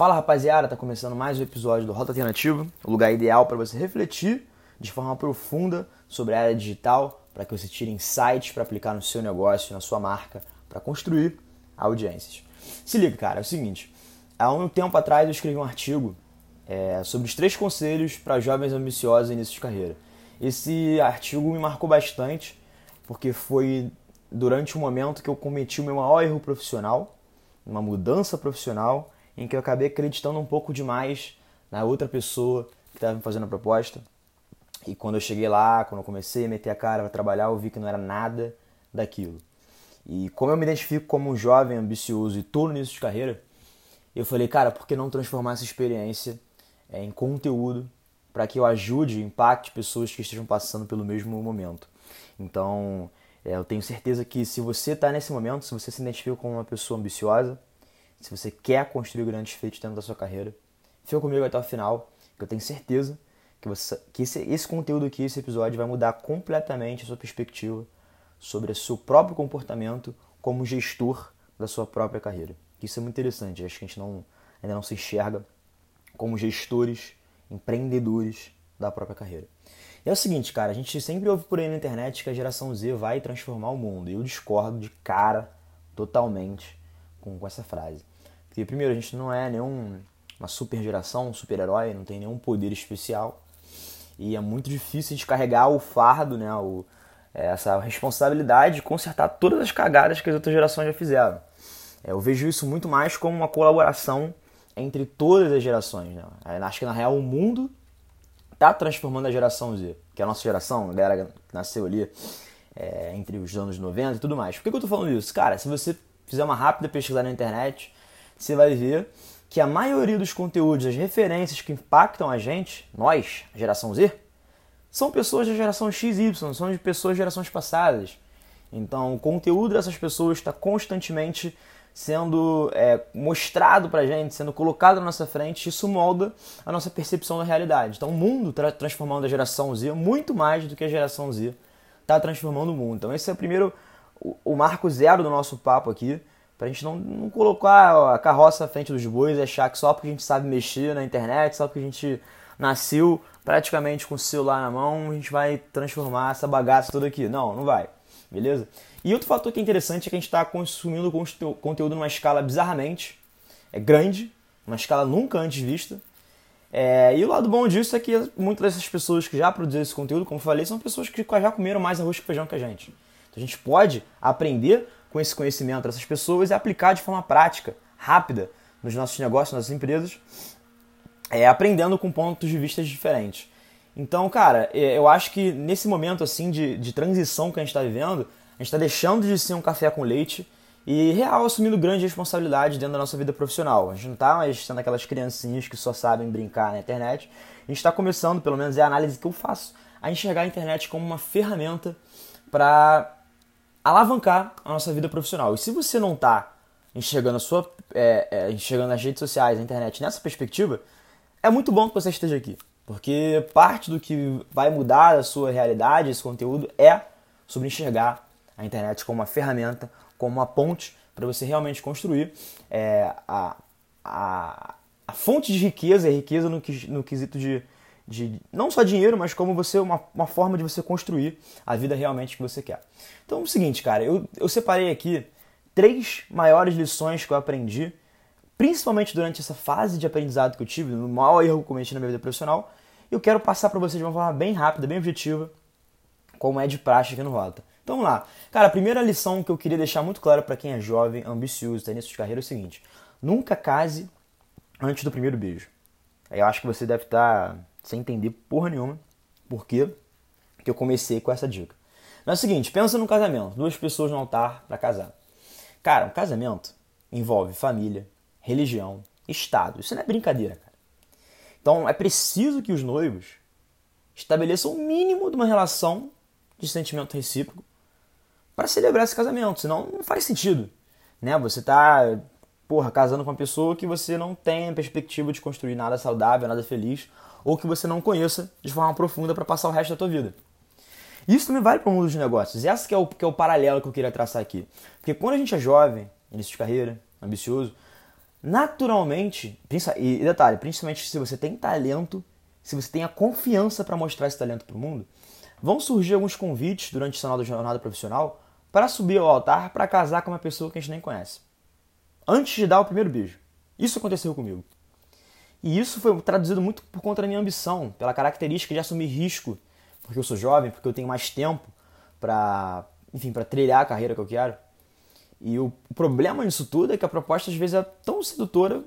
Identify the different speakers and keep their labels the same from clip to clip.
Speaker 1: Fala rapaziada, tá começando mais um episódio do Rota Alternativa, o lugar ideal para você refletir de forma profunda sobre a área digital, para que você tire insights para aplicar no seu negócio, na sua marca, para construir audiências. Se liga, cara, é o seguinte: há um tempo atrás eu escrevi um artigo é, sobre os três conselhos para jovens ambiciosos em início de carreira. Esse artigo me marcou bastante porque foi durante um momento que eu cometi o meu maior erro profissional, uma mudança profissional em que eu acabei acreditando um pouco demais na outra pessoa que estava me fazendo a proposta. E quando eu cheguei lá, quando eu comecei a meter a cara para trabalhar, eu vi que não era nada daquilo. E como eu me identifico como um jovem ambicioso e todo início de carreira, eu falei, cara, por que não transformar essa experiência é, em conteúdo para que eu ajude e impacte pessoas que estejam passando pelo mesmo momento? Então, é, eu tenho certeza que se você está nesse momento, se você se identifica como uma pessoa ambiciosa, se você quer construir grandes feitos dentro da sua carreira, fica comigo até o final, que eu tenho certeza que, você, que esse, esse conteúdo aqui, esse episódio, vai mudar completamente a sua perspectiva sobre o seu próprio comportamento como gestor da sua própria carreira. Isso é muito interessante, acho que a gente não, ainda não se enxerga como gestores, empreendedores da própria carreira. E é o seguinte, cara, a gente sempre ouve por aí na internet que a geração Z vai transformar o mundo. E eu discordo de cara totalmente com, com essa frase. Porque, primeiro, a gente não é nenhum uma super geração, um super-herói, não tem nenhum poder especial. E é muito difícil a gente carregar o fardo, né, o, é, essa responsabilidade de consertar todas as cagadas que as outras gerações já fizeram. É, eu vejo isso muito mais como uma colaboração entre todas as gerações. Né? Acho que, na real, o mundo está transformando a geração Z, que é a nossa geração, a galera que nasceu ali é, entre os anos 90 e tudo mais. Por que, que eu estou falando isso? Cara, se você fizer uma rápida pesquisa na internet, você vai ver que a maioria dos conteúdos, as referências que impactam a gente, nós, a geração Z, são pessoas da geração XY, são de pessoas de gerações passadas. Então, o conteúdo dessas pessoas está constantemente sendo é, mostrado pra gente, sendo colocado na nossa frente, isso molda a nossa percepção da realidade. Então, o mundo está transformando a geração Z muito mais do que a geração Z está transformando o mundo. Então, esse é o primeiro o, marco zero do nosso papo aqui, pra gente não, não colocar a carroça à frente dos bois e achar que só porque a gente sabe mexer na internet, só porque a gente nasceu praticamente com o celular na mão, a gente vai transformar essa bagaça toda aqui. Não, não vai. Beleza? E outro fator que é interessante é que a gente está consumindo conteúdo numa escala bizarramente é grande, uma escala nunca antes vista. É, e o lado bom disso é que muitas dessas pessoas que já produziram esse conteúdo, como eu falei, são pessoas que já comeram mais arroz que feijão que a gente. Então a gente pode aprender com esse conhecimento dessas pessoas e aplicar de forma prática, rápida, nos nossos negócios, nas nossas empresas, é, aprendendo com pontos de vista diferentes. Então, cara, é, eu acho que nesse momento assim de, de transição que a gente está vivendo, a gente está deixando de ser um café com leite e real assumindo grande responsabilidade dentro da nossa vida profissional. A gente não está mais sendo aquelas criancinhas que só sabem brincar na internet. A gente está começando, pelo menos é a análise que eu faço, a enxergar a internet como uma ferramenta para alavancar a nossa vida profissional. E se você não está enxergando a sua, é, é, enxergando as redes sociais, a internet nessa perspectiva, é muito bom que você esteja aqui, porque parte do que vai mudar a sua realidade, esse conteúdo, é sobre enxergar a internet como uma ferramenta, como uma ponte para você realmente construir é, a, a, a fonte de riqueza, e riqueza no, no quesito de de não só dinheiro, mas como você uma, uma forma de você construir a vida realmente que você quer. Então é o seguinte, cara, eu, eu separei aqui três maiores lições que eu aprendi, principalmente durante essa fase de aprendizado que eu tive, no maior erro que eu cometi na minha vida profissional, e eu quero passar para vocês de uma forma bem rápida, bem objetiva, como é de praxe aqui no Rota. Então vamos lá. Cara, a primeira lição que eu queria deixar muito claro para quem é jovem, ambicioso, está início de carreira é o seguinte: nunca case antes do primeiro beijo. Eu acho que você deve estar tá sem entender porra nenhuma por que eu comecei com essa dica. Mas é o seguinte, pensa num casamento, duas pessoas no altar para casar. Cara, um casamento envolve família, religião, estado. Isso não é brincadeira, cara. Então é preciso que os noivos estabeleçam o mínimo de uma relação de sentimento recíproco para celebrar esse casamento, senão não faz sentido. Né? Você tá, porra, casando com uma pessoa que você não tem a perspectiva de construir nada saudável, nada feliz, ou que você não conheça de forma profunda para passar o resto da tua vida. Isso também vale para o mundo dos negócios. Esse que é, o, que é o paralelo que eu queria traçar aqui. Porque quando a gente é jovem, início de carreira, ambicioso, naturalmente, e detalhe, principalmente se você tem talento, se você tem a confiança para mostrar esse talento para o mundo, vão surgir alguns convites durante o sinal da jornada profissional para subir ao altar para casar com uma pessoa que a gente nem conhece. Antes de dar o primeiro beijo. Isso aconteceu comigo. E isso foi traduzido muito por conta da minha ambição, pela característica de assumir risco, porque eu sou jovem, porque eu tenho mais tempo para, enfim, para trilhar a carreira que eu quero. E o problema disso tudo é que a proposta às vezes é tão sedutora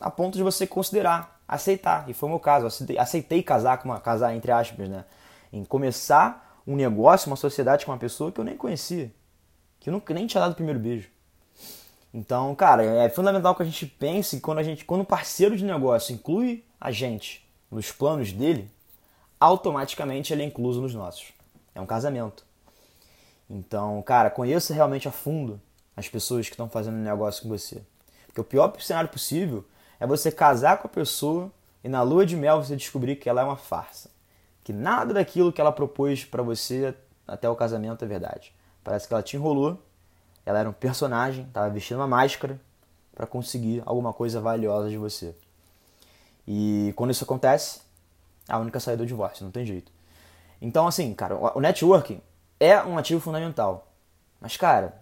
Speaker 1: a ponto de você considerar, aceitar. E foi o meu caso, aceitei, casar com uma casar entre aspas, né? Em começar um negócio, uma sociedade com uma pessoa que eu nem conhecia, que eu nunca nem tinha dado o primeiro beijo. Então, cara, é fundamental que a gente pense quando a gente, quando o parceiro de negócio inclui a gente nos planos dele, automaticamente ele é incluso nos nossos. É um casamento. Então, cara, conheça realmente a fundo as pessoas que estão fazendo negócio com você. Porque o pior cenário possível é você casar com a pessoa e na lua de mel você descobrir que ela é uma farsa. Que nada daquilo que ela propôs para você até o casamento é verdade. Parece que ela te enrolou, ela era um personagem, estava vestindo uma máscara para conseguir alguma coisa valiosa de você. E quando isso acontece, a única saída é o divórcio, não tem jeito. Então, assim, cara, o networking é um ativo fundamental. Mas, cara,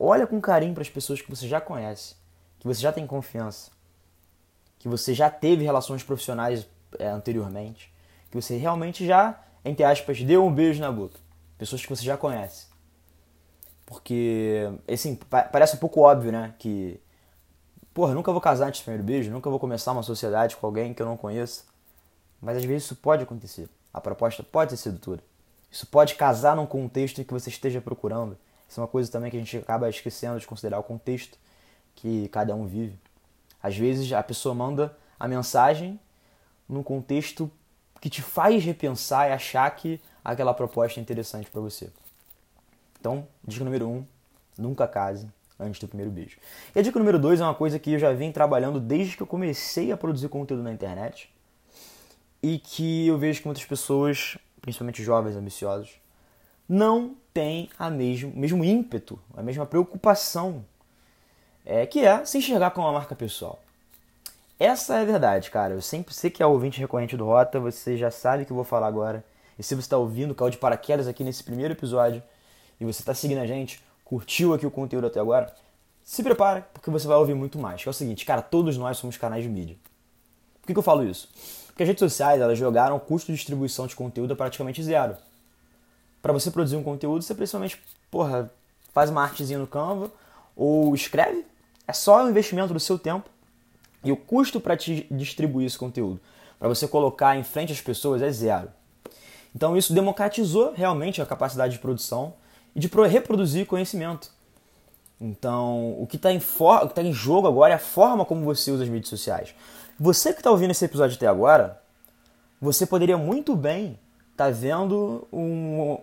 Speaker 1: olha com carinho para as pessoas que você já conhece, que você já tem confiança, que você já teve relações profissionais é, anteriormente, que você realmente já, entre aspas, deu um beijo na boca. Pessoas que você já conhece. Porque, assim, parece um pouco óbvio, né? Que, porra, nunca vou casar antes do primeiro beijo, nunca vou começar uma sociedade com alguém que eu não conheço. Mas às vezes isso pode acontecer. A proposta pode ser sedutora. Isso pode casar num contexto em que você esteja procurando. Isso é uma coisa também que a gente acaba esquecendo de considerar o contexto que cada um vive. Às vezes a pessoa manda a mensagem num contexto que te faz repensar e achar que aquela proposta é interessante para você. Então, dica número um, nunca case antes do primeiro beijo. E a dica número dois é uma coisa que eu já vim trabalhando desde que eu comecei a produzir conteúdo na internet e que eu vejo que muitas pessoas, principalmente jovens ambiciosos, não têm a mesmo, mesmo ímpeto, a mesma preocupação, é, que é se enxergar como uma marca pessoal. Essa é a verdade, cara. Eu sempre sei que é ouvinte recorrente do Rota, você já sabe o que eu vou falar agora. E se você está ouvindo, caiu de paraquedas aqui nesse primeiro episódio e você está seguindo a gente, curtiu aqui o conteúdo até agora, se prepara, porque você vai ouvir muito mais. Que é o seguinte, cara, todos nós somos canais de mídia. Por que, que eu falo isso? Porque as redes sociais elas jogaram o custo de distribuição de conteúdo a praticamente zero. Para você produzir um conteúdo, você principalmente, porra, faz uma artezinha no Canva ou escreve. É só o investimento do seu tempo e o custo para te distribuir esse conteúdo, para você colocar em frente às pessoas é zero. Então isso democratizou realmente a capacidade de produção e de reproduzir conhecimento. Então, o que está em, tá em jogo agora é a forma como você usa as mídias sociais. Você que está ouvindo esse episódio até agora, você poderia muito bem estar tá vendo um,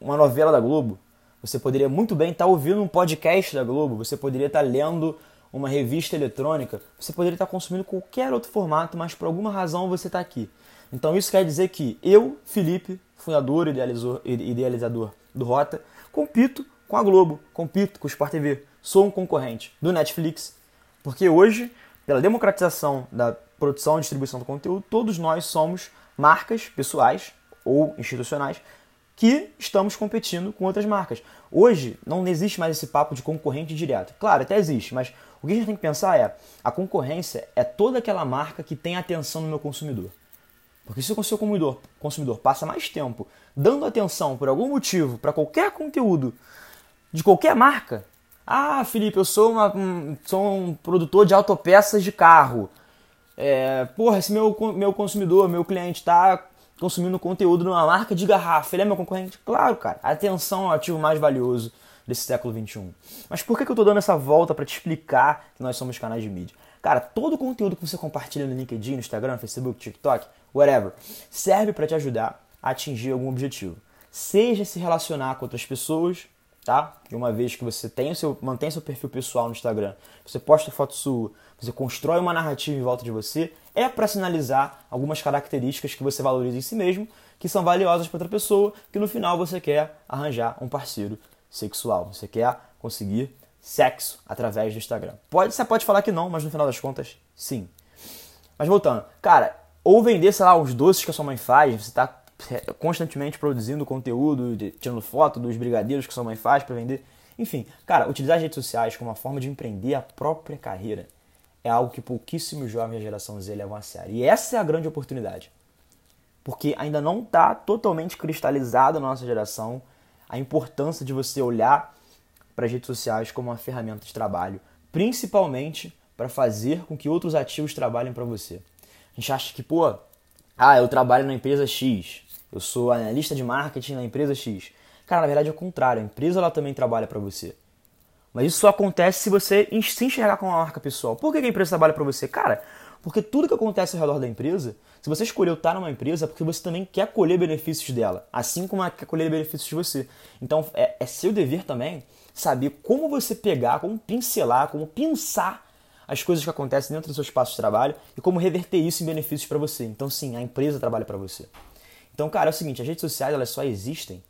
Speaker 1: uma novela da Globo. Você poderia muito bem estar tá ouvindo um podcast da Globo. Você poderia estar tá lendo uma revista eletrônica. Você poderia estar tá consumindo qualquer outro formato, mas por alguma razão você está aqui. Então isso quer dizer que eu, Felipe, fundador e idealizador, idealizador do Rota, compito com a Globo, compito com o Sport TV, sou um concorrente do Netflix, porque hoje, pela democratização da produção e distribuição do conteúdo, todos nós somos marcas pessoais ou institucionais que estamos competindo com outras marcas. Hoje não existe mais esse papo de concorrente direto. Claro, até existe, mas o que a gente tem que pensar é a concorrência é toda aquela marca que tem atenção no meu consumidor. Porque se o seu consumidor, consumidor passa mais tempo dando atenção por algum motivo para qualquer conteúdo de qualquer marca, ah, Felipe, eu sou, uma, um, sou um produtor de autopeças de carro. É, porra, esse meu, meu consumidor, meu cliente está consumindo conteúdo numa marca de garrafa, ele é meu concorrente? Claro, cara. Atenção é o ativo mais valioso desse século XXI. Mas por que, que eu estou dando essa volta para te explicar que nós somos canais de mídia? Cara, todo o conteúdo que você compartilha no LinkedIn, no Instagram, Facebook, TikTok, whatever, serve para te ajudar a atingir algum objetivo. Seja se relacionar com outras pessoas, tá? De uma vez que você tem o seu, mantém seu perfil pessoal no Instagram, você posta foto sua, você constrói uma narrativa em volta de você, é para sinalizar algumas características que você valoriza em si mesmo, que são valiosas para outra pessoa, que no final você quer arranjar um parceiro sexual, você quer conseguir sexo através do Instagram. Pode, você pode falar que não, mas no final das contas, sim. Mas voltando, cara, ou vender, sei lá, os doces que a sua mãe faz, você está constantemente produzindo conteúdo, tirando foto dos brigadeiros que sua mãe faz para vender. Enfim, cara, utilizar as redes sociais como uma forma de empreender a própria carreira é algo que pouquíssimos jovens da geração Z levam a sério. E essa é a grande oportunidade. Porque ainda não está totalmente cristalizado na nossa geração a importância de você olhar para as redes sociais como uma ferramenta de trabalho, principalmente para fazer com que outros ativos trabalhem para você. A gente acha que, pô, ah, eu trabalho na empresa X, eu sou analista de marketing na empresa X. Cara, na verdade é o contrário, a empresa ela também trabalha para você. Mas isso só acontece se você se enxergar como uma marca pessoal. Por que a empresa trabalha para você? Cara, porque tudo que acontece ao redor da empresa, se você escolheu estar numa empresa, é porque você também quer colher benefícios dela, assim como ela quer colher benefícios de você. Então é, é seu dever também saber como você pegar, como pincelar, como pensar as coisas que acontecem dentro do seu espaço de trabalho e como reverter isso em benefícios para você. Então sim, a empresa trabalha para você. Então, cara, é o seguinte, as redes sociais elas só existem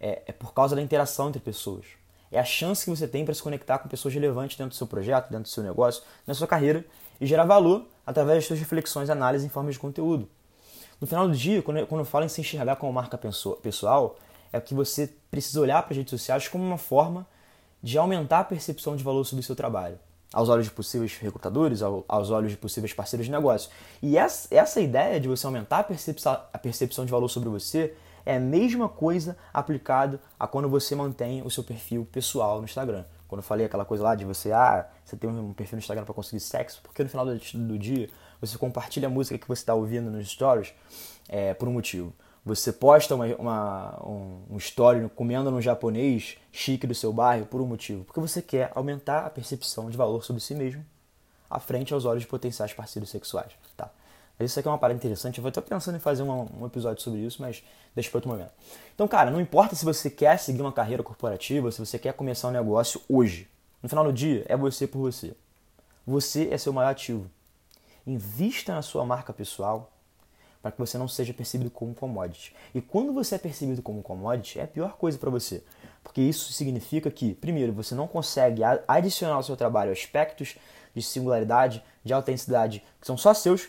Speaker 1: é, é por causa da interação entre pessoas. É a chance que você tem para se conectar com pessoas relevantes dentro do seu projeto, dentro do seu negócio, na sua carreira e gerar valor através das suas reflexões, análises em forma de conteúdo. No final do dia, quando eu, quando eu falo em se enxergar como marca pessoal, é que você precisa olhar para as redes sociais como uma forma de aumentar a percepção de valor sobre o seu trabalho, aos olhos de possíveis recrutadores, aos olhos de possíveis parceiros de negócio. E essa, essa ideia de você aumentar a percepção, a percepção de valor sobre você é a mesma coisa aplicado a quando você mantém o seu perfil pessoal no Instagram. Quando eu falei aquela coisa lá de você, ah, você tem um perfil no Instagram para conseguir sexo, porque no final do dia você compartilha a música que você está ouvindo nos stories é, por um motivo. Você posta uma, uma, um, um story comendo no japonês chique do seu bairro por um motivo. Porque você quer aumentar a percepção de valor sobre si mesmo à frente aos olhos de potenciais parceiros sexuais. Tá? Isso aqui é uma parada interessante. Eu vou estar pensando em fazer um, um episódio sobre isso, mas deixa para outro momento. Então, cara, não importa se você quer seguir uma carreira corporativa, se você quer começar um negócio hoje. No final do dia, é você por você. Você é seu maior ativo. Invista na sua marca pessoal para que você não seja percebido como commodity. E quando você é percebido como commodity, é a pior coisa para você. Porque isso significa que, primeiro, você não consegue adicionar ao seu trabalho aspectos de singularidade, de autenticidade que são só seus,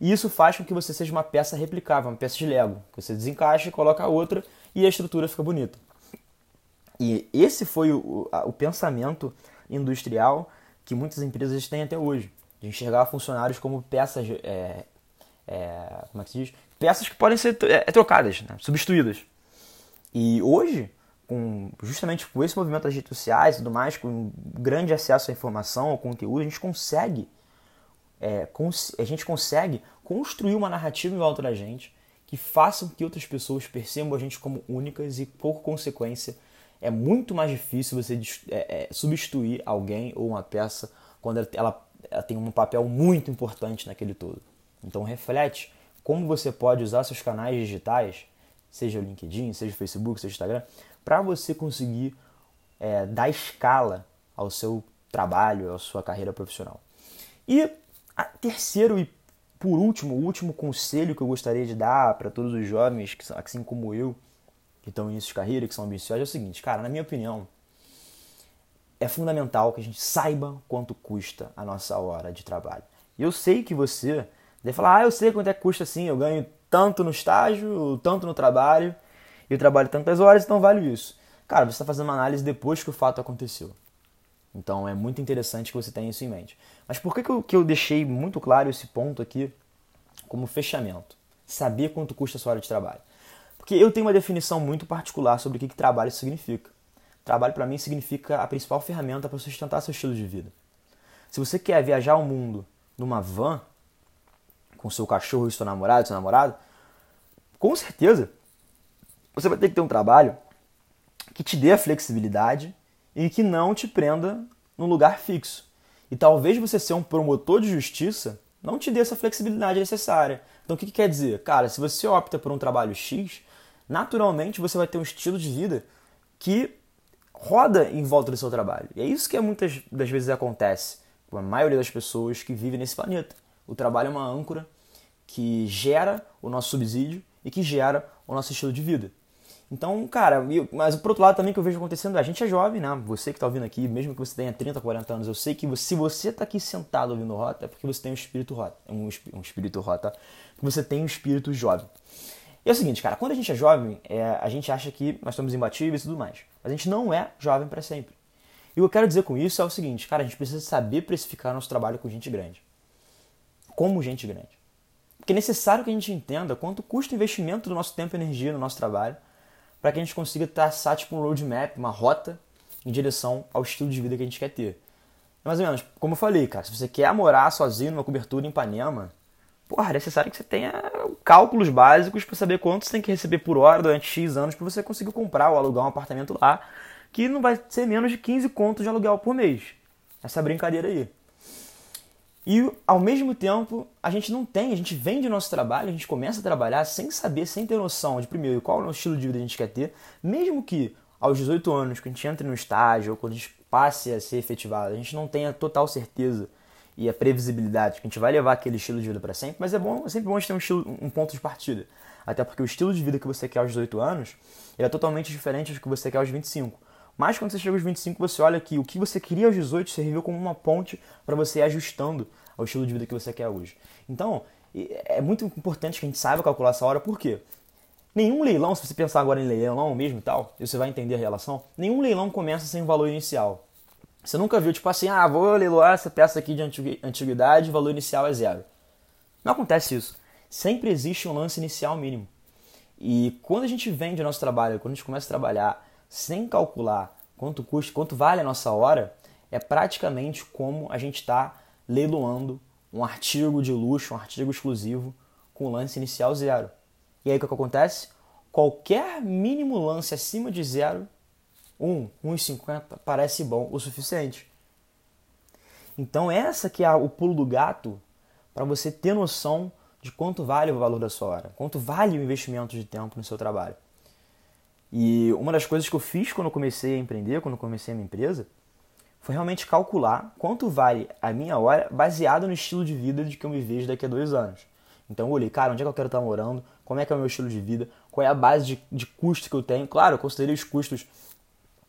Speaker 1: e isso faz com que você seja uma peça replicável, uma peça de Lego, que você desencaixa e coloca a outra e a estrutura fica bonita. E esse foi o, o pensamento industrial que muitas empresas têm até hoje, de enxergar funcionários como peças, é, é, como é que se diz? Peças que podem ser é, é, trocadas, né? substituídas. E hoje, com, justamente com esse movimento das redes sociais e tudo mais, com grande acesso à informação, ao conteúdo, a gente consegue é, a gente consegue construir uma narrativa em volta da gente que faça com que outras pessoas percebam a gente como únicas e, por consequência, é muito mais difícil você é, é, substituir alguém ou uma peça quando ela, ela, ela tem um papel muito importante naquele todo. Então, reflete como você pode usar seus canais digitais, seja o LinkedIn, seja o Facebook, seja o Instagram, para você conseguir é, dar escala ao seu trabalho, à sua carreira profissional. E terceiro e por último, o último conselho que eu gostaria de dar para todos os jovens, que, assim como eu, que estão em início de carreira, que são ambiciosos, é o seguinte, cara, na minha opinião, é fundamental que a gente saiba quanto custa a nossa hora de trabalho. E eu sei que você deve falar, ah, eu sei quanto é que custa assim, eu ganho tanto no estágio, tanto no trabalho, eu trabalho tantas horas, então vale isso. Cara, você está fazendo uma análise depois que o fato aconteceu. Então é muito interessante que você tenha isso em mente. Mas por que, que, eu, que eu deixei muito claro esse ponto aqui como fechamento? Saber quanto custa a sua hora de trabalho. Porque eu tenho uma definição muito particular sobre o que, que trabalho significa. Trabalho para mim significa a principal ferramenta para sustentar seu estilo de vida. Se você quer viajar ao mundo numa van com seu cachorro e seu namorado, seu namorado, com certeza você vai ter que ter um trabalho que te dê a flexibilidade e que não te prenda num lugar fixo. E talvez você ser um promotor de justiça não te dê essa flexibilidade necessária. Então o que, que quer dizer? Cara, se você opta por um trabalho X, naturalmente você vai ter um estilo de vida que roda em volta do seu trabalho. E é isso que muitas das vezes acontece com a maioria das pessoas que vivem nesse planeta. O trabalho é uma âncora que gera o nosso subsídio e que gera o nosso estilo de vida. Então, cara, mas por outro lado também que eu vejo acontecendo, a gente é jovem, né? Você que está ouvindo aqui, mesmo que você tenha 30, 40 anos, eu sei que você, se você está aqui sentado ouvindo rota, é porque você tem um espírito rota, um, um espírito rota, que você tem um espírito jovem. E é o seguinte, cara, quando a gente é jovem, é, a gente acha que nós somos imbatíveis e tudo mais. Mas a gente não é jovem para sempre. E o que eu quero dizer com isso é o seguinte, cara, a gente precisa saber precificar nosso trabalho com gente grande. Como gente grande. Porque é necessário que a gente entenda quanto custa o investimento do nosso tempo e energia no nosso trabalho para que a gente consiga traçar tipo um roadmap, uma rota em direção ao estilo de vida que a gente quer ter. Mais ou menos, como eu falei, cara, se você quer morar sozinho numa cobertura em Ipanema, porra, é necessário que você tenha cálculos básicos para saber quanto você tem que receber por hora durante X anos para você conseguir comprar ou alugar um apartamento lá, que não vai ser menos de 15 contos de aluguel por mês. Essa brincadeira aí. E ao mesmo tempo, a gente não tem, a gente vende o nosso trabalho, a gente começa a trabalhar sem saber, sem ter noção de primeiro qual é o estilo de vida a gente quer ter, mesmo que aos 18 anos, quando a gente entre no estágio ou quando a gente passe a ser efetivado, a gente não tenha total certeza e a previsibilidade que a gente vai levar aquele estilo de vida para sempre, mas é bom, é sempre bom a gente ter um, estilo, um ponto de partida. Até porque o estilo de vida que você quer aos 18 anos é totalmente diferente do que você quer aos 25. Mas quando você chega aos 25, você olha que o que você queria aos 18 serviu como uma ponte para você ir ajustando ao estilo de vida que você quer hoje. Então, é muito importante que a gente saiba calcular essa hora, por quê? Nenhum leilão, se você pensar agora em leilão mesmo e tal, você vai entender a relação, nenhum leilão começa sem valor inicial. Você nunca viu, tipo assim, ah, vou leiloar essa peça aqui de antiguidade, valor inicial é zero. Não acontece isso. Sempre existe um lance inicial mínimo. E quando a gente vende o nosso trabalho, quando a gente começa a trabalhar sem calcular quanto custa, quanto vale a nossa hora, é praticamente como a gente está leiloando um artigo de luxo, um artigo exclusivo, com lance inicial zero. E aí o que, acontece? Qualquer mínimo lance acima de zero, 1, 1,50, parece bom o suficiente. Então essa que é o pulo do gato para você ter noção de quanto vale o valor da sua hora, quanto vale o investimento de tempo no seu trabalho. E uma das coisas que eu fiz quando comecei a empreender, quando comecei a minha empresa, foi realmente calcular quanto vale a minha hora baseado no estilo de vida de que eu me vejo daqui a dois anos. Então eu olhei, cara, onde é que eu quero estar morando, como é que é o meu estilo de vida, qual é a base de, de custo que eu tenho. Claro, eu considerei os custos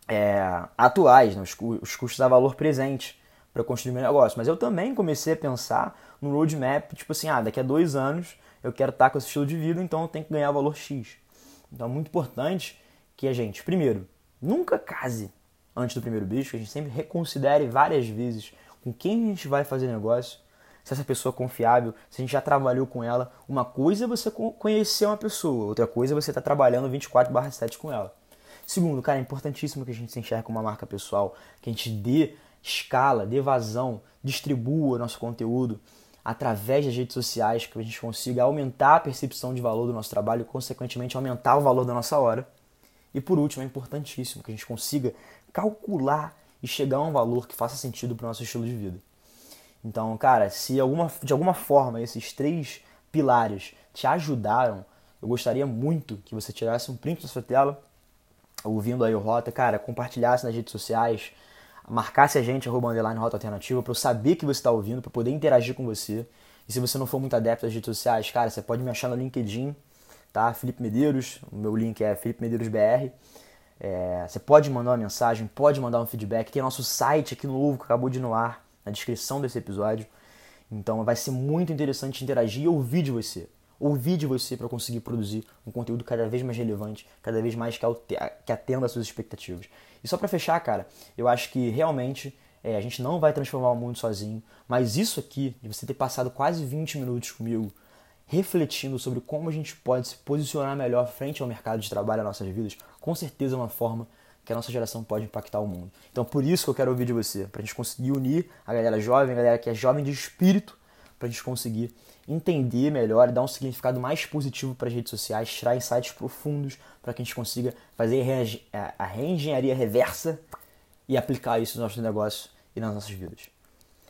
Speaker 1: é, atuais, né, os, os custos a valor presente para construir meu negócio. Mas eu também comecei a pensar no roadmap, tipo assim, ah, daqui a dois anos eu quero estar com esse estilo de vida, então eu tenho que ganhar valor X. Então é muito importante que a gente, primeiro, nunca case antes do primeiro beijo, que a gente sempre reconsidere várias vezes com quem a gente vai fazer negócio, se essa pessoa é confiável, se a gente já trabalhou com ela. Uma coisa é você conhecer uma pessoa, outra coisa é você estar tá trabalhando 24/7 com ela. Segundo, cara, é importantíssimo que a gente se enxergue como uma marca pessoal, que a gente dê escala, dê vazão, distribua nosso conteúdo através das redes sociais, que a gente consiga aumentar a percepção de valor do nosso trabalho e, consequentemente, aumentar o valor da nossa hora. E por último, é importantíssimo que a gente consiga calcular e chegar a um valor que faça sentido para o nosso estilo de vida. Então, cara, se alguma, de alguma forma esses três pilares te ajudaram, eu gostaria muito que você tirasse um print da sua tela, ouvindo aí o Rota, cara, compartilhasse nas redes sociais, marcasse a gente, arroba underline Rota Alternativa, para eu saber que você está ouvindo, para poder interagir com você. E se você não for muito adepto às redes sociais, cara, você pode me achar no LinkedIn, tá? Felipe Medeiros, o meu link é Felipe Medeiros BR. É, você pode mandar uma mensagem, pode mandar um feedback. Tem nosso site aqui novo que acabou de ir no ar, na descrição desse episódio. Então vai ser muito interessante interagir e ouvir de você. Ouvir de você para conseguir produzir um conteúdo cada vez mais relevante, cada vez mais que atenda às suas expectativas. E só para fechar, cara, eu acho que realmente é, a gente não vai transformar o mundo sozinho, mas isso aqui, de você ter passado quase 20 minutos comigo, refletindo sobre como a gente pode se posicionar melhor frente ao mercado de trabalho, às nossas vidas, com certeza é uma forma que a nossa geração pode impactar o mundo. Então, por isso que eu quero ouvir de você, para a gente conseguir unir a galera jovem, a galera que é jovem de espírito, para a gente conseguir entender melhor e dar um significado mais positivo para as redes sociais, tirar insights profundos para que a gente consiga fazer a reengenharia reversa e aplicar isso nos nossos negócios e nas nossas vidas.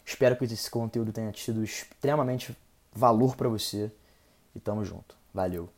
Speaker 1: Espero que esse conteúdo tenha tido extremamente valor para você e tamo junto. Valeu.